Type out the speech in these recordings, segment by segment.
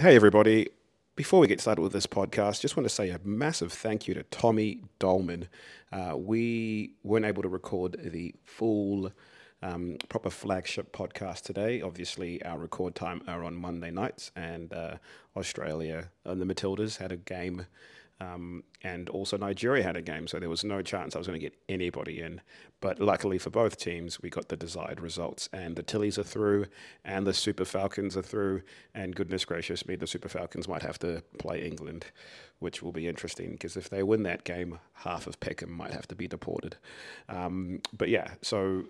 Hey, everybody. Before we get started with this podcast, just want to say a massive thank you to Tommy Doleman. Uh, we weren't able to record the full um, proper flagship podcast today. Obviously, our record time are on Monday nights, and uh, Australia and the Matildas had a game um, and also Nigeria had a game, so there was no chance I was going to get anybody in. But luckily for both teams, we got the desired results, and the Tillies are through, and the Super Falcons are through, and goodness gracious me, the Super Falcons might have to play England, which will be interesting because if they win that game, half of Peckham might have to be deported. Um, but yeah, so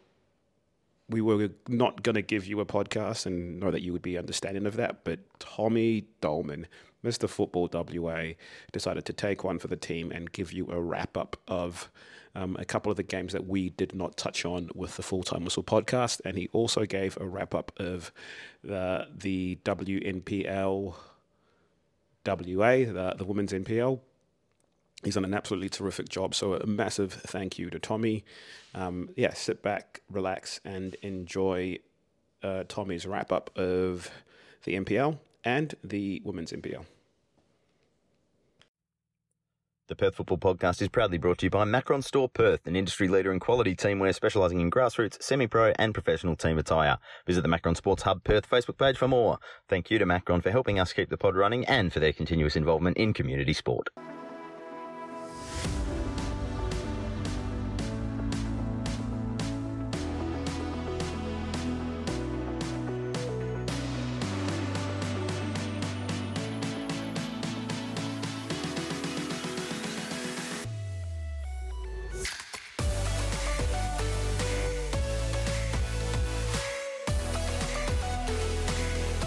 we were not going to give you a podcast and know that you would be understanding of that, but Tommy Doleman Mr. Football WA decided to take one for the team and give you a wrap up of um, a couple of the games that we did not touch on with the Full Time Whistle podcast. And he also gave a wrap up of the, the WNPL WA, the, the Women's NPL. He's done an absolutely terrific job. So, a massive thank you to Tommy. Um, yeah, sit back, relax, and enjoy uh, Tommy's wrap up of the NPL and the Women's NPL. The Perth Football Podcast is proudly brought to you by Macron Store Perth, an industry leader in quality teamwear specialising in grassroots, semi-pro and professional team attire. Visit the Macron Sports Hub Perth Facebook page for more. Thank you to Macron for helping us keep the pod running and for their continuous involvement in community sport.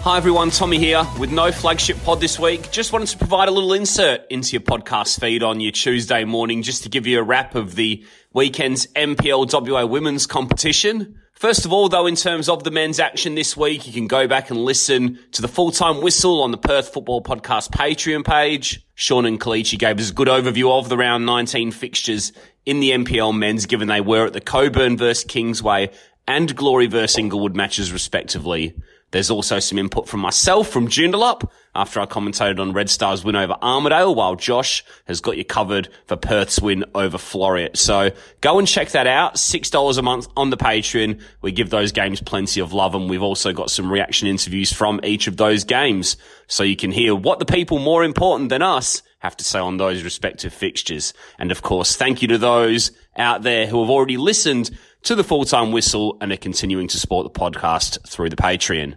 Hi everyone, Tommy here with no flagship pod this week. Just wanted to provide a little insert into your podcast feed on your Tuesday morning just to give you a wrap of the weekend's NPL WA women's competition. First of all, though, in terms of the men's action this week, you can go back and listen to the full-time whistle on the Perth Football Podcast Patreon page. Sean and Kalichi gave us a good overview of the round 19 fixtures in the NPL men's, given they were at the Cockburn vs Kingsway and Glory vs Inglewood matches respectively. There's also some input from myself from Joondalup after I commentated on Red Stars win over Armadale, while Josh has got you covered for Perth's win over Floreat. So go and check that out. $6 a month on the Patreon. We give those games plenty of love and we've also got some reaction interviews from each of those games. So you can hear what the people more important than us have to say on those respective fixtures. And of course, thank you to those out there who have already listened to the full-time whistle and are continuing to support the podcast through the Patreon.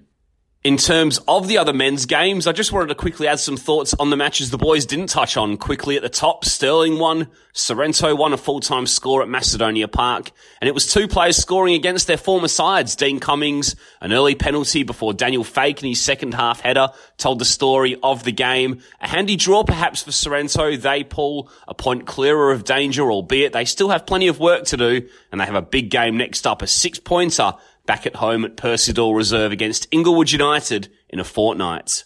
In terms of the other men's games, I just wanted to quickly add some thoughts on the matches the boys didn't touch on. Quickly at the top, Stirling won, Sorrento won a full-time score at Macedonia Park, and it was two players scoring against their former sides. Dean Cummings, an early penalty before Daniel Fake in his second half header told the story of the game. A handy draw perhaps for Sorrento. They pull a point clearer of danger, albeit they still have plenty of work to do, and they have a big game next up, a six-pointer back at home at Percy Reserve against Inglewood United in a fortnight.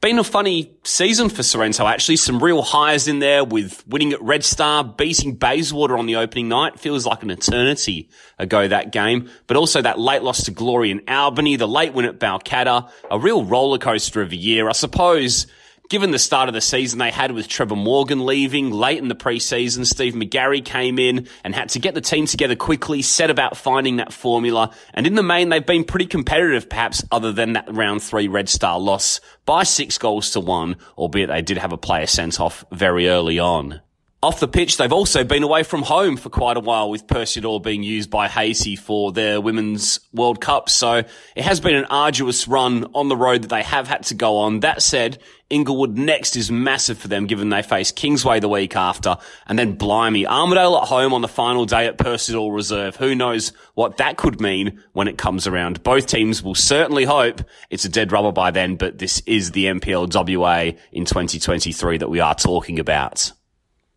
Been a funny season for Sorrento, actually. Some real highs in there with winning at Red Star, beating Bayswater on the opening night. Feels like an eternity ago, that game. But also that late loss to Glory in Albany, the late win at Balcatta, a real roller coaster of a year. I suppose given the start of the season they had with Trevor Morgan leaving late in the preseason, Steve McGarry came in and had to get the team together quickly, set about finding that formula. And in the main, they've been pretty competitive, perhaps other than that round three Red Star loss by six goals to one, albeit they did have a player sent off very early on. Off the pitch, they've also been away from home for quite a while with Percy being used by Hazy for their Women's World Cup. So it has been an arduous run on the road that they have had to go on. That said, Inglewood next is massive for them given they face Kingsway the week after and then blimey, Armadale at home on the final day at Percy Reserve. Who knows what that could mean when it comes around. Both teams will certainly hope it's a dead rubber by then, but this is the NPL WA in 2023 that we are talking about.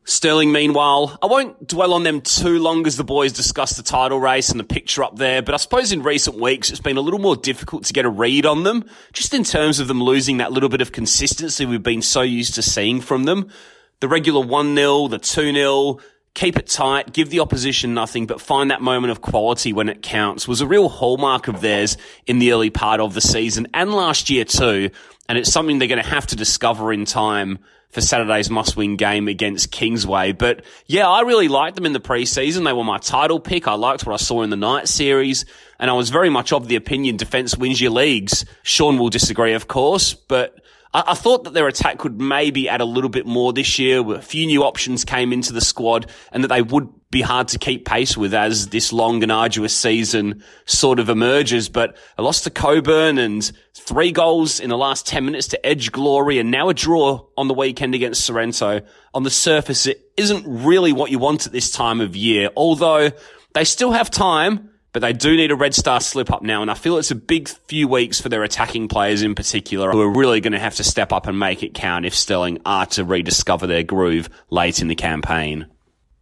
Stirling, meanwhile, I won't dwell on them too long as the boys discuss the title race and the picture up there, but I suppose in recent weeks it's been a little more difficult to get a read on them, just in terms of them losing that little bit of consistency we've been so used to seeing from them. The regular 1-0, the 2-0, keep it tight, give the opposition nothing, but find that moment of quality when it counts was a real hallmark of theirs in the early part of the season and last year too. And it's something they're going to have to discover in time for Saturday's must-win game against Kingsway. But yeah, I really liked them in the preseason. They were my title pick. I liked what I saw in the night series, and I was very much of the opinion defense wins your leagues. Sean will disagree, of course, but I, I thought that their attack could maybe add a little bit more this year. A few new options came into the squad and that they would be hard to keep pace with as this long and arduous season sort of emerges. But a loss to Cockburn and three goals in the last 10 minutes to Edge Glory and now a draw on the weekend against Sorrento. On the surface, it isn't really what you want at this time of year, although they still have time but they do need a Red Star slip up now, and I feel it's a big few weeks for their attacking players in particular who are really going to have to step up and make it count if Stirling are to rediscover their groove late in the campaign.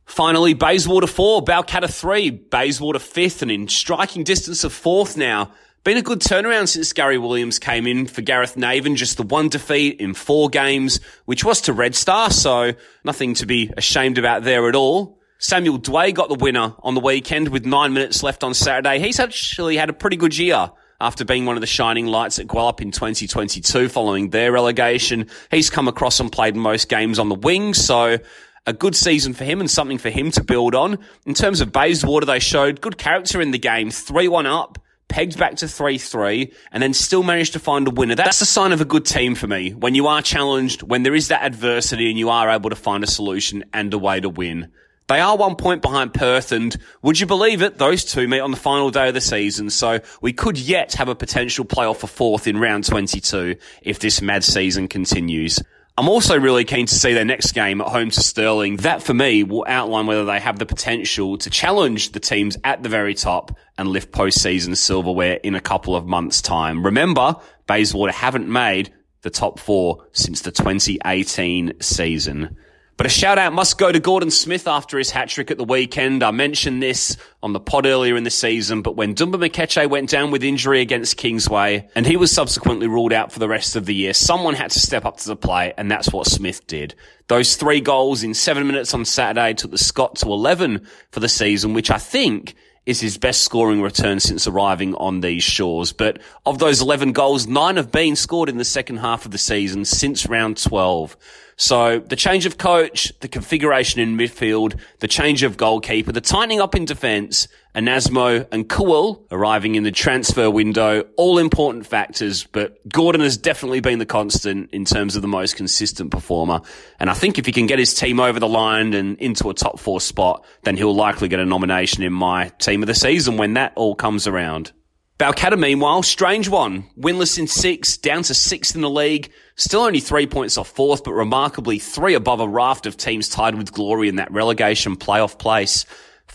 Finally, Bayswater 4, Balcatta 3, Bayswater 5th, and in striking distance of 4th now. Been a good turnaround since Gary Williams came in for Gareth Naven, just the one defeat in four games, which was to Red Star, so nothing to be ashamed about there at all. Samuel Dway got the winner on the weekend with nine minutes left on Saturday. He's actually had a pretty good year after being one of the shining lights at Gwelup in 2022 following their relegation. He's come across and played most games on the wing, so a good season for him and something for him to build on. In terms of Bayswater, they showed good character in the game, 3-1 up, pegged back to 3-3, and then still managed to find a winner. That's a sign of a good team for me. When you are challenged, when there is that adversity and you are able to find a solution and a way to win. They are one point behind Perth, and would you believe it? Those two meet on the final day of the season, so we could yet have a potential playoff for fourth in round 22 if this mad season continues. I'm also really keen to see their next game at home to Stirling. That for me will outline whether they have the potential to challenge the teams at the very top and lift postseason silverware in a couple of months time. Remember, Bayswater haven't made the top four since the 2018 season. But a shout out must go to Gordon Smith after his hat trick at the weekend. I mentioned this on the pod earlier in the season, but when Doumbia Meketche went down with injury against Kingsway and he was subsequently ruled out for the rest of the year, someone had to step up to the plate and that's what Smith did. Those three goals in seven minutes on Saturday took the Scot to 11 for the season, which I think is his best scoring return since arriving on these shores. But of those 11 goals, nine have been scored in the second half of the season since round 12. So the change of coach, the configuration in midfield, the change of goalkeeper, the tightening up in defence, Anasmo and Kuhl arriving in the transfer window, all important factors, but Gordon has definitely been the constant in terms of the most consistent performer. And I think if he can get his team over the line and into a top four spot, then he'll likely get a nomination in my team of the season when that all comes around. Balcatta, meanwhile, strange one. Winless in six, down to sixth in the league. Still only three points off fourth, but remarkably three above a raft of teams tied with glory in that relegation playoff place.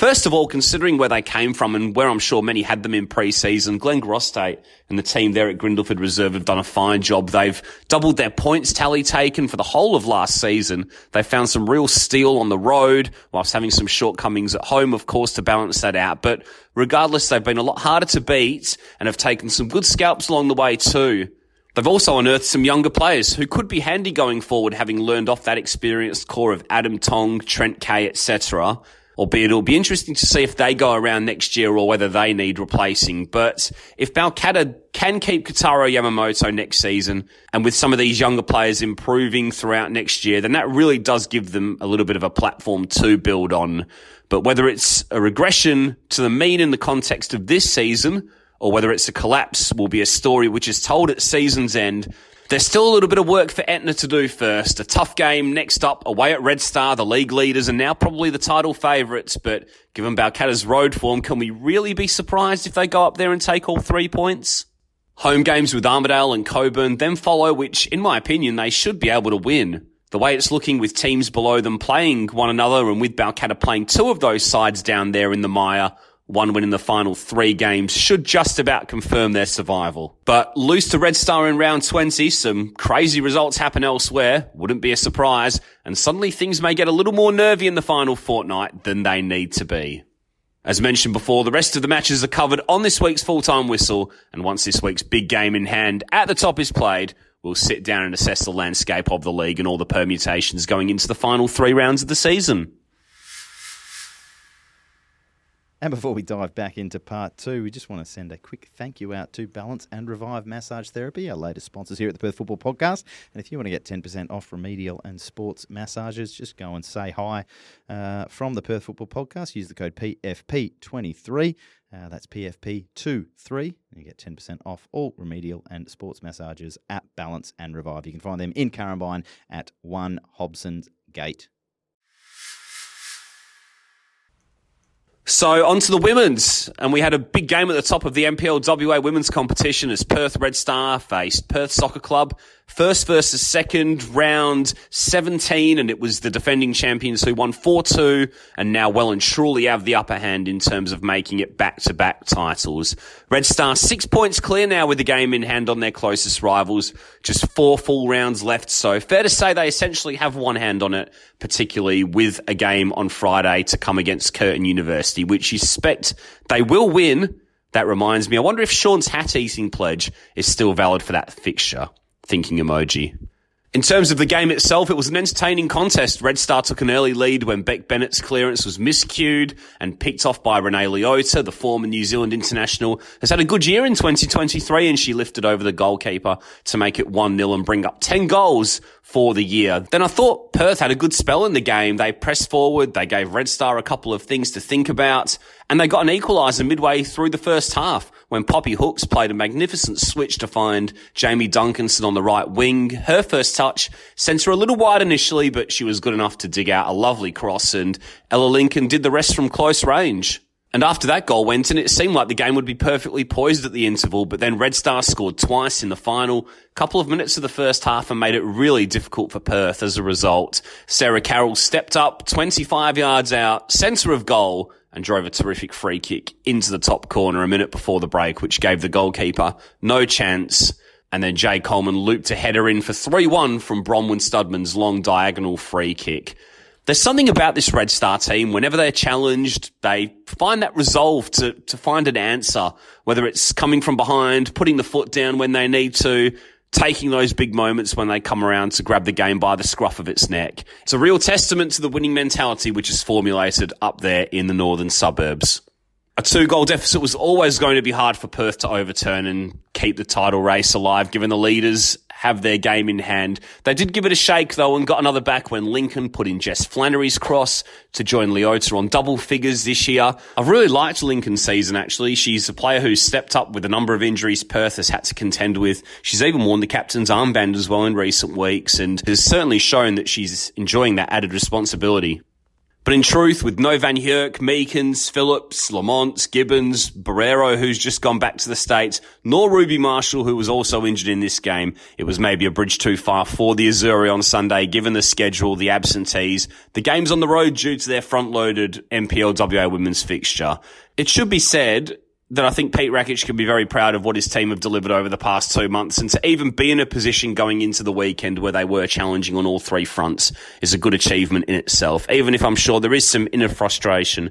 First of all, considering where they came from and where I'm sure many had them in pre-season, Glen Grostate and the team there at Grindleford Reserve have done a fine job. They've doubled their points tally taken for the whole of last season. They found some real steel on the road whilst having some shortcomings at home, of course, to balance that out. But regardless, they've been a lot harder to beat and have taken some good scalps along the way too. They've also unearthed some younger players who could be handy going forward, having learned off that experienced core of Adam Tong, Trent Kay, etc albeit it'll be interesting to see if they go around next year or whether they need replacing. But if Balcatta can keep Kotaro Yamamoto next season and with some of these younger players improving throughout next year, then that really does give them a little bit of a platform to build on. But whether it's a regression to the mean in the context of this season or whether it's a collapse will be a story which is told at season's end there's still a little bit of work for Etna to do first. A tough game next up away at Red Star, the league leaders and now probably the title favourites. But given Balcatta's road form, can we really be surprised if they go up there and take all three points? Home games with Armadale and Cockburn then follow, which in my opinion they should be able to win. The way it's looking with teams below them playing one another and with Balcatta playing two of those sides down there in the mire, one win in the final three games should just about confirm their survival. But lose to Red Star in round 20, some crazy results happen elsewhere, wouldn't be a surprise, and suddenly things may get a little more nervy in the final fortnight than they need to be. As mentioned before, the rest of the matches are covered on this week's full-time whistle, and once this week's big game in hand at the top is played, we'll sit down and assess the landscape of the league and all the permutations going into the final three rounds of the season. And before we dive back into part two, we just want to send a quick thank you out to Balance and Revive Massage Therapy, our latest sponsors here at the Perth Football Podcast. And if you want to get 10% off remedial and sports massages, just go and say hi uh, from the Perth Football Podcast. Use the code PFP23. Uh, that's PFP23. You get 10% off all remedial and sports massages at Balance and Revive. You can find them in Currambine at 1 Hobson's Gate. So on to the women's, and we had a big game at the top of the NPL WA women's competition as Perth Red Star faced Perth Soccer Club first versus second round 17 and it was the defending champions who won 4-2 and now well and truly have the upper hand in terms of making it back-to-back titles. Red Star six points clear now with the game in hand on their closest rivals. Just four full rounds left. So fair to say they essentially have one hand on it, particularly with a game on Friday to come against Curtin University, which you suspect they will win. That reminds me, I wonder if Sean's hat eating pledge is still valid for that fixture thinking emoji. In terms of the game itself, it was an entertaining contest. Red Star took an early lead when Beck Bennett's clearance was miscued and picked off by Renee Leota, the former New Zealand international, has had a good year in 2023 and she lifted over the goalkeeper to make it 1-0 and bring up 10 goals for the year. Then I thought Perth had a good spell in the game. They pressed forward, they gave Red Star a couple of things to think about, and they got an equaliser midway through the first half when Poppy Hooks played a magnificent switch to find Jamie Duncanson on the right wing. Her first touch sent her a little wide initially, but she was good enough to dig out a lovely cross and Ella Lincoln did the rest from close range. And after that goal went in, it seemed like the game would be perfectly poised at the interval, but then Red Star scored twice in the final couple of minutes of the first half and made it really difficult for Perth as a result. Sarah Carroll stepped up 25 yards out, centre of goal, and drove a terrific free kick into the top corner a minute before the break, which gave the goalkeeper no chance. And then Jay Coleman looped a header in for 3-1 from Bronwyn Studman's long diagonal free kick. There's something about this Red Star team. Whenever they're challenged, they find that resolve to, to find an answer, whether it's coming from behind, putting the foot down when they need to, taking those big moments when they come around to grab the game by the scruff of its neck. It's a real testament to the winning mentality which is formulated up there in the northern suburbs. A two goal deficit was always going to be hard for Perth to overturn and keep the title race alive, given the leaders have their game in hand. They did give it a shake though and got another back when Lincoln put in Jess Flannery's cross to join Leota on double figures this year. I've really liked Lincoln's season actually. She's a player who's stepped up with a number of injuries Perth has had to contend with. She's even worn the captain's armband as well in recent weeks and has certainly shown that she's enjoying that added responsibility. But in truth, with no Van Herk, Meekins, Phillips, Lamont, Gibbons, Barrero, who's just gone back to the States, nor Ruby Marshall, who was also injured in this game, it was maybe a bridge too far for the Azzurri on Sunday, given the schedule, the absentees, the games on the road due to their front-loaded NPLWA women's fixture. It should be said, that I think Pete Rakic can be very proud of what his team have delivered over the past two months and to even be in a position going into the weekend where they were challenging on all three fronts is a good achievement in itself. Even if I'm sure there is some inner frustration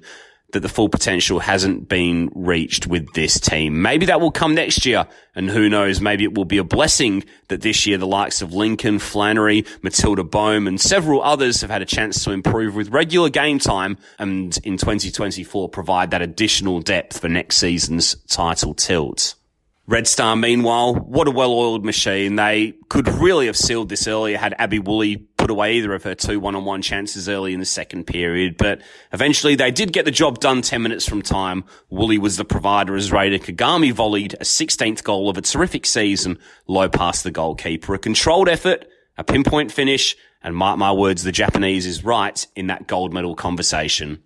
that the full potential hasn't been reached with this team. Maybe that will come next year. And who knows, maybe it will be a blessing that this year the likes of Lincoln, Flannery, Matilda Bohm and several others have had a chance to improve with regular game time and in 2024 provide that additional depth for next season's title tilt. Red Star, meanwhile, what a well-oiled machine. They could really have sealed this earlier had Abby Woolley put away either of her two one-on-one chances early in the second period. But eventually they did get the job done 10 minutes from time. Woolley was the provider as Reina Kagami volleyed a 16th goal of a terrific season low past the goalkeeper. A controlled effort, a pinpoint finish, and mark my words, the Japanese is right in that gold medal conversation.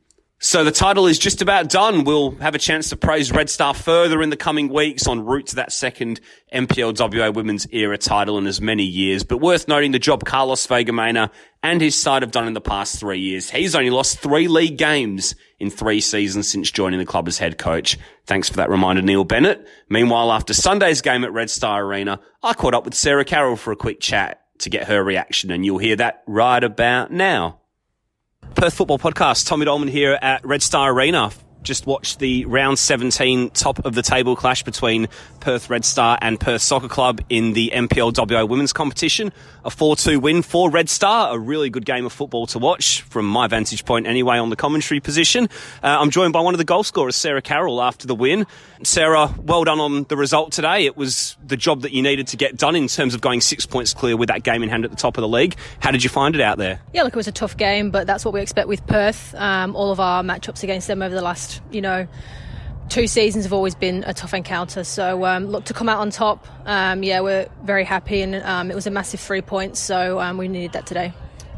So the title is just about done. We'll have a chance to praise Red Star further in the coming weeks on route to that second NPLWA Women's Era title in as many years. But worth noting the job Carlos Vegamena and his side have done in the past three years. He's only lost three league games in three seasons since joining the club as head coach. Thanks for that reminder, Neil Bennett. Meanwhile, after Sunday's game at Red Star Arena, I caught up with Sarah Carroll for a quick chat to get her reaction and you'll hear that right about now. Perth Football Podcast. Tommy Doleman here at Red Star Arena. Just watched the round 17 top of the table clash between Perth Red Star and Perth Soccer Club in the NPL WA women's competition. A 4 2 win for Red Star, a really good game of football to watch from my vantage point anyway on the commentary position. Uh, I'm joined by one of the goal scorers, Sarah Carroll, after the win. Sarah, well done on the result today. It was the job that you needed to get done in terms of going six points clear with that game in hand at the top of the league. How did you find it out there? Yeah, look, it was a tough game, but that's what we expect with Perth. Um, all of our matchups against them over the last, you know, two seasons have always been a tough encounter. So um, look to come out on top. Um, yeah, we're very happy, and um, it was a massive three points, so um, we needed that today.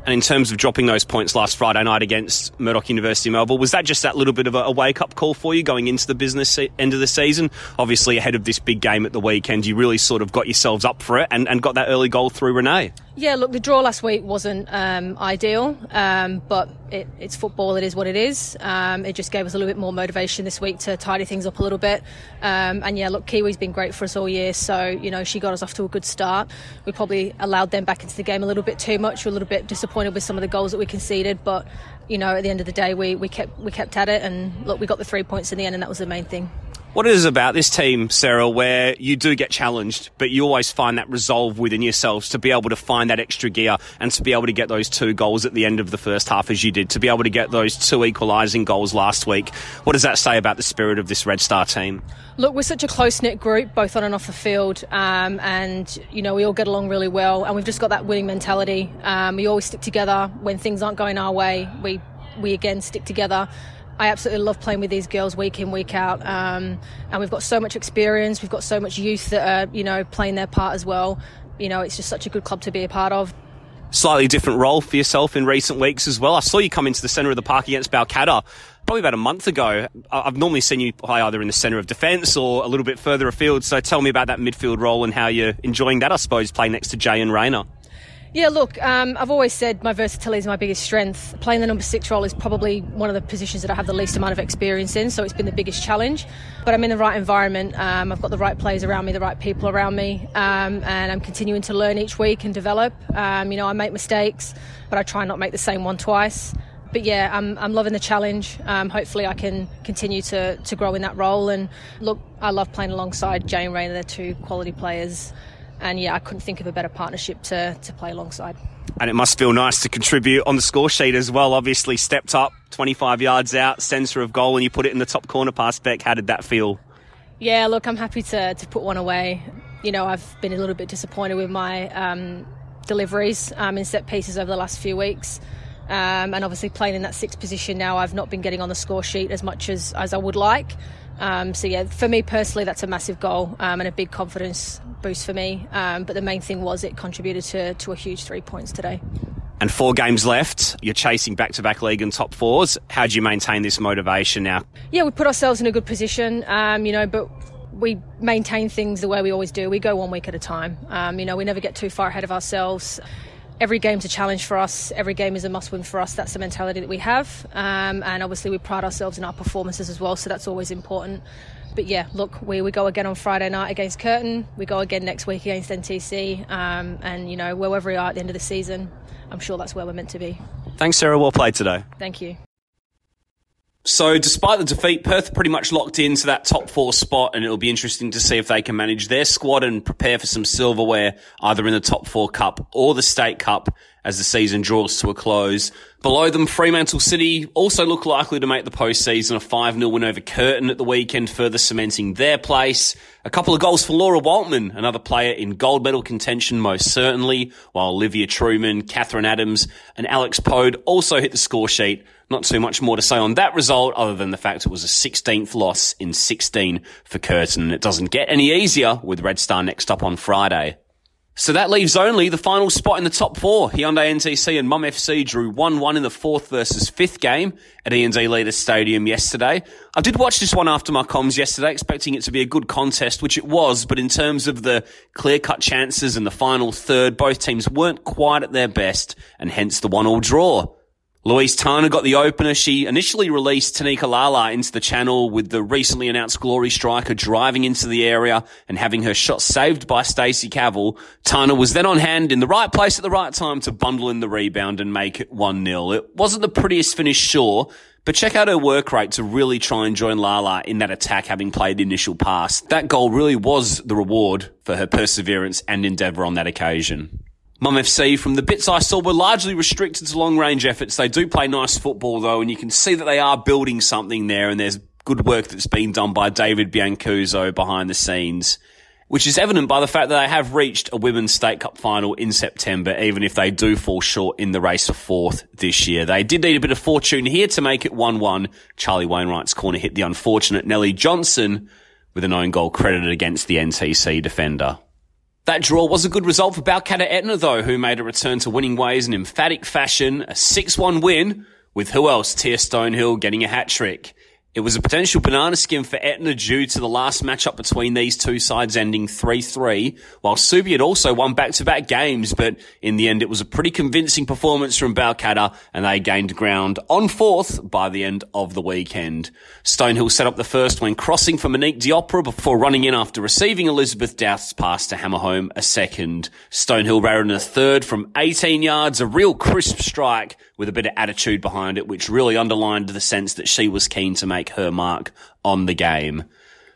And in terms of dropping those points last Friday night against Murdoch University Melville, was that just that little bit of a, wake up call for you going into the business end of the season? Obviously, ahead of this big game at the weekend, you really sort of got yourselves up for it and, and got that early goal through Renee. Yeah, look, the draw last week wasn't um, ideal, um, but it, it's football. It is what it is. Um, it just gave us a little bit more motivation this week to tidy things up a little bit. Um, and yeah, look, Kiwi's been great for us all year, so you know she got us off to a good start. We probably allowed them back into the game a little bit too much. We're a little bit disappointed with some of the goals that we conceded, but you know at the end of the day, we, we kept we kept at it, and look, we got the three points in the end, and that was the main thing. What is it about this team, Sarah, where you do get challenged, but you always find that resolve within yourselves to be able to find that extra gear and to be able to get those two goals at the end of the first half as you did, to be able to get those two equalising goals last week. What does that say about the spirit of this Red Star team? Look, we're such a close knit group, both on and off the field, um, and you know we all get along really well, and we've just got that winning mentality. Um, we always stick together when things aren't going our way. We we again stick together. I absolutely love playing with these girls week in, week out. Um, and we've got so much experience. We've got so much youth that are, you know, playing their part as well. You know, it's just such a good club to be a part of. Slightly different role for yourself in recent weeks as well. I saw you come into the centre of the park against Balcatta probably about a month ago. I've normally seen you play either in the centre of defence or a little bit further afield. So tell me about that midfield role and how you're enjoying that, I suppose, playing next to Jay and Rayner. Yeah, look, um, I've always said my versatility is my biggest strength. Playing the number six role is probably one of the positions that I have the least amount of experience in, so it's been the biggest challenge. But I'm in the right environment. Um, I've got the right players around me, the right people around me, um, and I'm continuing to learn each week and develop. Um, you know, I make mistakes, but I try not make the same one twice. But yeah, I'm, I'm loving the challenge. Um, hopefully, I can continue to, to grow in that role. And look, I love playing alongside Jane Rayner. They're two quality players and yeah, I couldn't think of a better partnership to, to play alongside. And it must feel nice to contribute on the score sheet as well. Obviously, stepped up 25 yards out, centre of goal, and you put it in the top corner past Beck. How did that feel? Yeah, look, I'm happy to, to put one away. You know, I've been a little bit disappointed with my um, deliveries um, in set pieces over the last few weeks. Um, and obviously, playing in that sixth position now, I've not been getting on the score sheet as much as, as I would like. Um, so yeah, for me personally, that's a massive goal um, and a big confidence boost for me. Um, but the main thing was it contributed to, to a huge three points today. And four games left. You're chasing back-to-back league and top fours. How do you maintain this motivation now? Yeah, we put ourselves in a good position. Um, you know, but we maintain things the way we always do. We go one week at a time. Um, you know, we never get too far ahead of ourselves every game's a challenge for us. Every game is a must win for us. That's the mentality that we have. Um, and obviously, we pride ourselves in our performances as well, so that's always important. But yeah, look, we, we go again on Friday night against Curtin. We go again next week against NTC. Um, and, you know, wherever we are at the end of the season, I'm sure that's where we're meant to be. Thanks, Sarah. Well played today. Thank you. So, despite the defeat, Perth pretty much locked into that top four spot, and it'll be interesting to see if they can manage their squad and prepare for some silverware, either in the top four cup or the state cup as the season draws to a close. Below them, Fremantle City also look likely to make the postseason. A 5-0 win over Curtin at the weekend, further cementing their place. A couple of goals for Laura Waltman, another player in gold medal contention most certainly, while Olivia Truman, Catherine Adams and Alex Pode also hit the score sheet. Not too much more to say on that result other than the fact it was a 16th loss in 16 for Curtin. It doesn't get any easier with Red Star next up on Friday. So that leaves only the final spot in the top four. Hyundai NTC and Mum FC drew 1-1 in the fourth versus fifth game at E&D Leaders Stadium yesterday. I did watch this one after my comms yesterday, expecting it to be a good contest, which it was, but in terms of the clear-cut chances in the final third, both teams weren't quite at their best, and hence the one-all draw. Louise Tana got the opener. She initially released Tanika Lala into the channel with the recently announced Glory striker driving into the area and having her shot saved by Stacey Cavill. Tana was then on hand in the right place at the right time to bundle in the rebound and make it 1-0. It wasn't the prettiest finish, sure, but check out her work rate to really try and join Lala in that attack having played the initial pass. That goal really was the reward for her perseverance and endeavour on that occasion. Mum FC, from the bits I saw, were largely restricted to long range efforts. They do play nice football though, and you can see that they are building something there, and there's good work that's been done by David Biancuzzo behind the scenes, which is evident by the fact that they have reached a Women's State Cup final in September, even if they do fall short in the race for fourth this year. They did need a bit of fortune here to make it 1-1. Charlie Wainwright's corner hit the unfortunate Nellie Johnson with an own goal credited against the NTC defender. That draw was a good result for Balcatta Etna, though, who made a return to winning ways in emphatic fashion. A 6-1 win, with who else? Tia Stonehill getting a hat trick. It was a potential banana skin for Etna due to the last matchup between these two sides ending 3-3, while Subi had also won back-to-back games, but in the end it was a pretty convincing performance from Balcatta and they gained ground on fourth by the end of the weekend. Stonehill set up the first when crossing for Monique Diopra before running in after receiving Elizabeth Douth's pass to hammer home a second. Stonehill ran in a third from 18 yards, a real crisp strike with a bit of attitude behind it, which really underlined the sense that she was keen to make her mark on the game.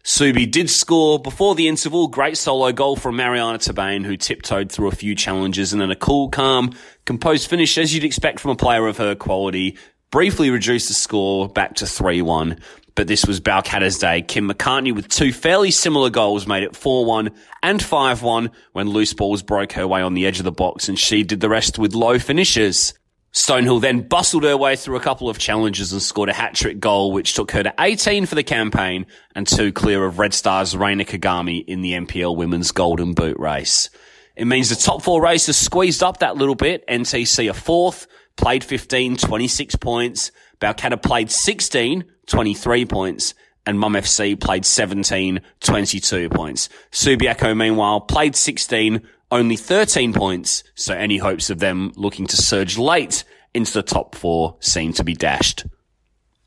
Subi did score before the interval. Great solo goal from Mariana Tabane, who tiptoed through a few challenges and then a cool, calm, composed finish, as you'd expect from a player of her quality. Briefly reduced the score back to 3-1. But this was Balcatta's day. Kim McCartney with two fairly similar goals made it 4-1 and 5-1 when loose balls broke her way on the edge of the box and she did the rest with low finishes. Stonehill then bustled her way through a couple of challenges and scored a hat-trick goal, which took her to 18 for the campaign and two clear of Red Stars Reina Kagami in the NPL Women's Golden Boot race. It means the top four races squeezed up that little bit. NTC a fourth, played 15, 26 points. Balcatta played 16, 23 points. And Mum FC played 17, 22 points. Subiaco, meanwhile, played 16, only 13 points, so any hopes of them looking to surge late into the top four seem to be dashed.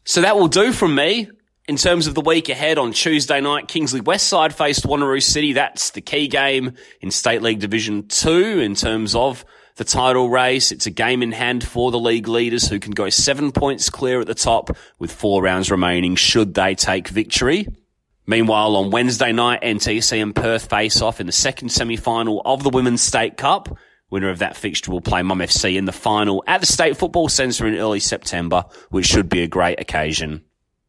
So that will do from me. In terms of the week ahead on Tuesday night, Kingsley Westside faced Wanneroo City. That's the key game in State League Division 2 in terms of the title race. It's a game in hand for the league leaders who can go seven points clear at the top with four rounds remaining should they take victory. Meanwhile, on Wednesday night, NTC and Perth face off in the second semi-final of the Women's State Cup. Winner of that fixture will play Mum FC in the final at the State Football Centre in early September, which should be a great occasion.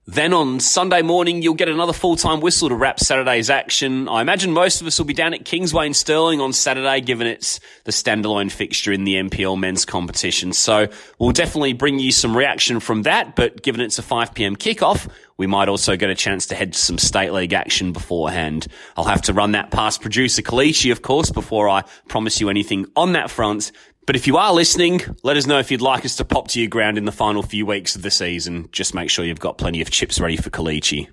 Then on Sunday morning, you'll get another full-time whistle to wrap Saturday's action. I imagine most of us will be down at Kingsway in Stirling on Saturday, given it's the standalone fixture in the NPL men's competition. So we'll definitely bring you some reaction from that, but given it's a 5pm kickoff, we might also get a chance to head to some state league action beforehand. I'll have to run that past producer Kalichi, of course, before I promise you anything on that front. But if you are listening, let us know if you'd like us to pop to your ground in the final few weeks of the season. Just make sure you've got plenty of chips ready for Kalichi.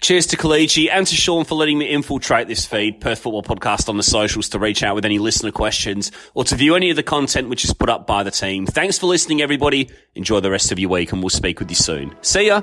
Cheers to Kalichi and to Sean for letting me infiltrate this feed, Perth Football Podcast on the socials to reach out with any listener questions or to view any of the content which is put up by the team. Thanks for listening, everybody. Enjoy the rest of your week and we'll speak with you soon. See ya.